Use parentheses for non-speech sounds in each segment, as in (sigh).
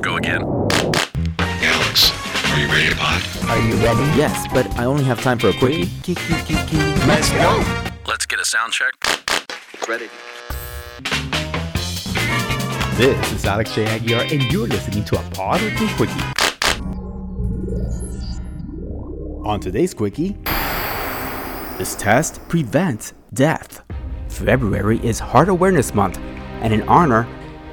Let's go again. Alex, are you ready to pod? Are you ready? Yes, but I only have time for a quickie. Let's go. Let's get a sound check. Ready. This is Alex J. Aguiar, and you're listening to a Pod or Two Quickie. On today's Quickie, This test prevents death. February is Heart Awareness Month, and in honor,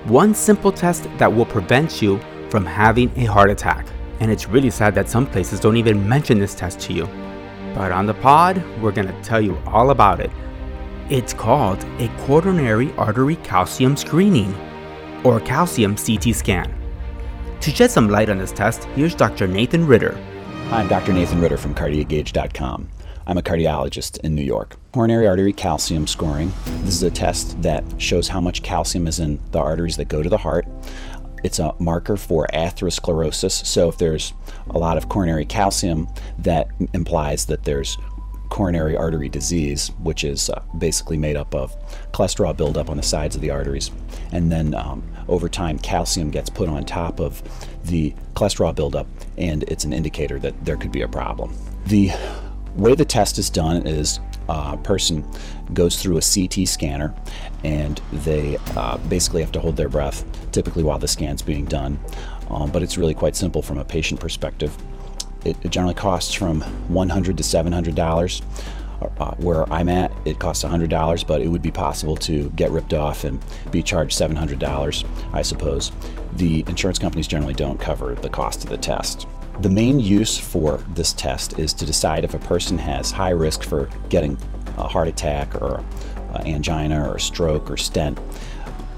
one simple test that will prevent you from having a heart attack. And it's really sad that some places don't even mention this test to you. But on the pod, we're gonna tell you all about it. It's called a coronary artery calcium screening, or calcium CT scan. To shed some light on this test, here's Dr. Nathan Ritter. Hi, I'm Dr. Nathan Ritter from cardiogauge.com. I'm a cardiologist in New York. Coronary artery calcium scoring. This is a test that shows how much calcium is in the arteries that go to the heart. It's a marker for atherosclerosis. So if there's a lot of coronary calcium, that implies that there's coronary artery disease, which is uh, basically made up of cholesterol buildup on the sides of the arteries. And then um, over time, calcium gets put on top of the cholesterol buildup, and it's an indicator that there could be a problem. The way the test is done is a person goes through a CT scanner and they uh, basically have to hold their breath, typically while the scan's being done. Um, but it's really quite simple from a patient perspective. It, it generally costs from 100 to 700 dollars. Uh, where I'm at, it costs $100, but it would be possible to get ripped off and be charged $700, I suppose. The insurance companies generally don't cover the cost of the test. The main use for this test is to decide if a person has high risk for getting a heart attack or angina or stroke or stent.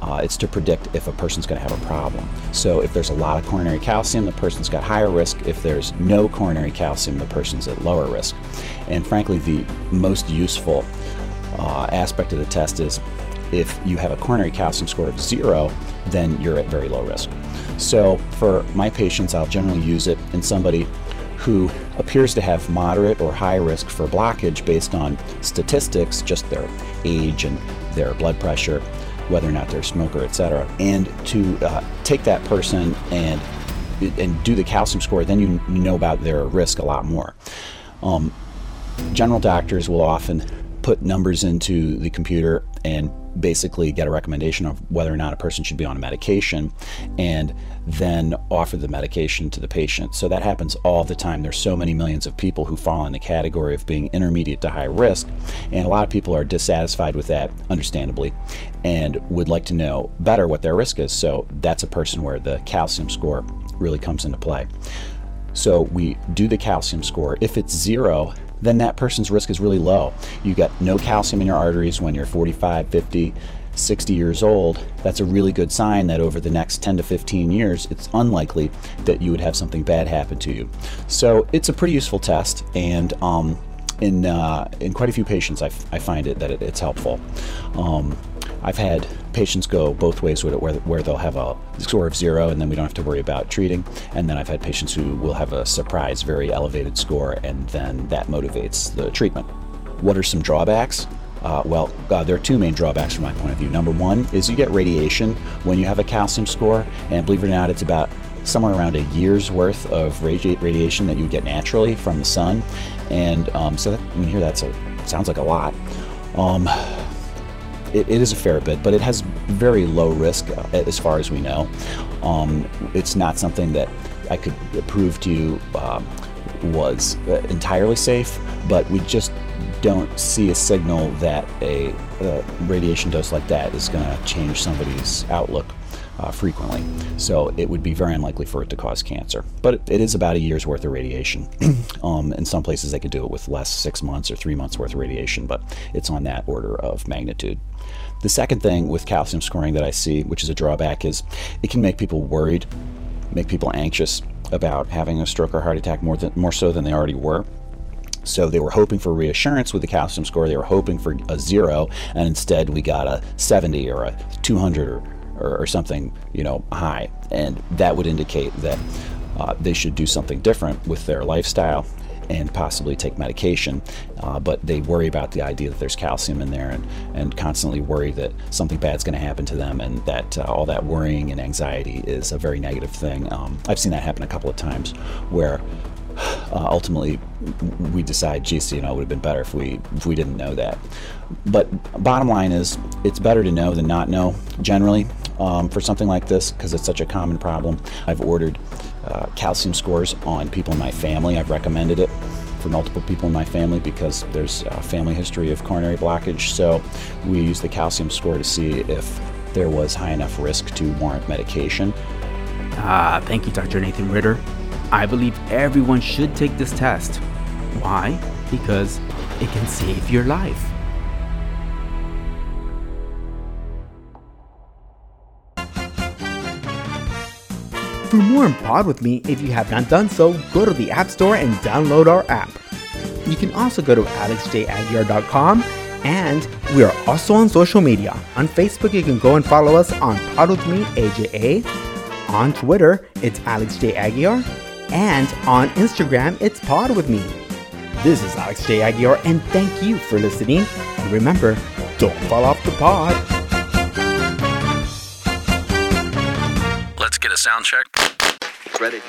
Uh, it's to predict if a person's going to have a problem. So, if there's a lot of coronary calcium, the person's got higher risk. If there's no coronary calcium, the person's at lower risk. And frankly, the most useful uh, aspect of the test is if you have a coronary calcium score of zero, then you're at very low risk. So, for my patients, I'll generally use it in somebody who appears to have moderate or high risk for blockage based on statistics, just their age and their blood pressure, whether or not they're a smoker, etc. And to uh, take that person and and do the calcium score, then you know about their risk a lot more. Um, general doctors will often put numbers into the computer and basically get a recommendation of whether or not a person should be on a medication and then offer the medication to the patient. So that happens all the time. There's so many millions of people who fall in the category of being intermediate to high risk, and a lot of people are dissatisfied with that, understandably, and would like to know better what their risk is. So that's a person where the calcium score really comes into play. So we do the calcium score. If it's zero, then that person's risk is really low. You've got no calcium in your arteries when you're 45, 50, 60 years old. That's a really good sign that over the next 10 to 15 years, it's unlikely that you would have something bad happen to you. So it's a pretty useful test, and um, in uh, in quite a few patients, I, f- I find it that it, it's helpful. Um, I've had patients go both ways with it, where, where they'll have a score of zero and then we don't have to worry about treating. And then I've had patients who will have a surprise, very elevated score, and then that motivates the treatment. What are some drawbacks? Uh, well, uh, there are two main drawbacks from my point of view. Number one is you get radiation when you have a calcium score, and believe it or not, it's about somewhere around a year's worth of radi- radiation that you get naturally from the sun. And um, so that, you hear that's a sounds like a lot. Um, it, it is a fair bit, but it has very low risk uh, as far as we know. Um, it's not something that I could prove to you um, was uh, entirely safe, but we just don't see a signal that a, a radiation dose like that is going to change somebody's outlook uh, frequently. So it would be very unlikely for it to cause cancer. But it, is about a year's worth of radiation. (clears throat) um, in some places, they could do it with less, six months or three months worth of radiation, but it's on that order of magnitude. The second thing with calcium scoring that I see, which is a drawback, is it can make people worried, make people anxious about having a stroke or heart attack more than more so than they already were. So they were hoping for reassurance with the calcium score. They were hoping for a zero, and instead we got a 70 or a 200 or, or, or something, you know, high, and that would indicate that uh, they should do something different with their lifestyle and possibly take medication. Uh, but they worry about the idea that there's calcium in there and, and constantly worry that something bad's going to happen to them and that uh, all that worrying and anxiety is a very negative thing. Um, I've seen that happen a couple of times where (sighs) uh, ultimately we decide, geez, you know, it would have been better if we if we didn't know that. But bottom line is, it's better to know than not know. Generally, um, for something like this, because it's such a common problem, I've ordered uh, calcium scores on people in my family. I've recommended it for multiple people in my family because there's a family history of coronary blockage. So we use the calcium score to see if there was high enough risk to warrant medication. Ah, thank you, Dr. Nathan Ritter. I believe everyone should take this test. Why? Because it can save your life. For more Pod with me, if you have not done so, go to the App Store and download our app. You can also go to alexjaguiar.com and we are also on social media. On Facebook, you can go and follow us on Pod with Me AJA. On Twitter, it's Alex J. Aguiar. And on Instagram, it's Pod with Me. This is Alex J. Aguiar, and thank you for listening. And remember, don't fall off the pod. Let's get a sound check. Ready.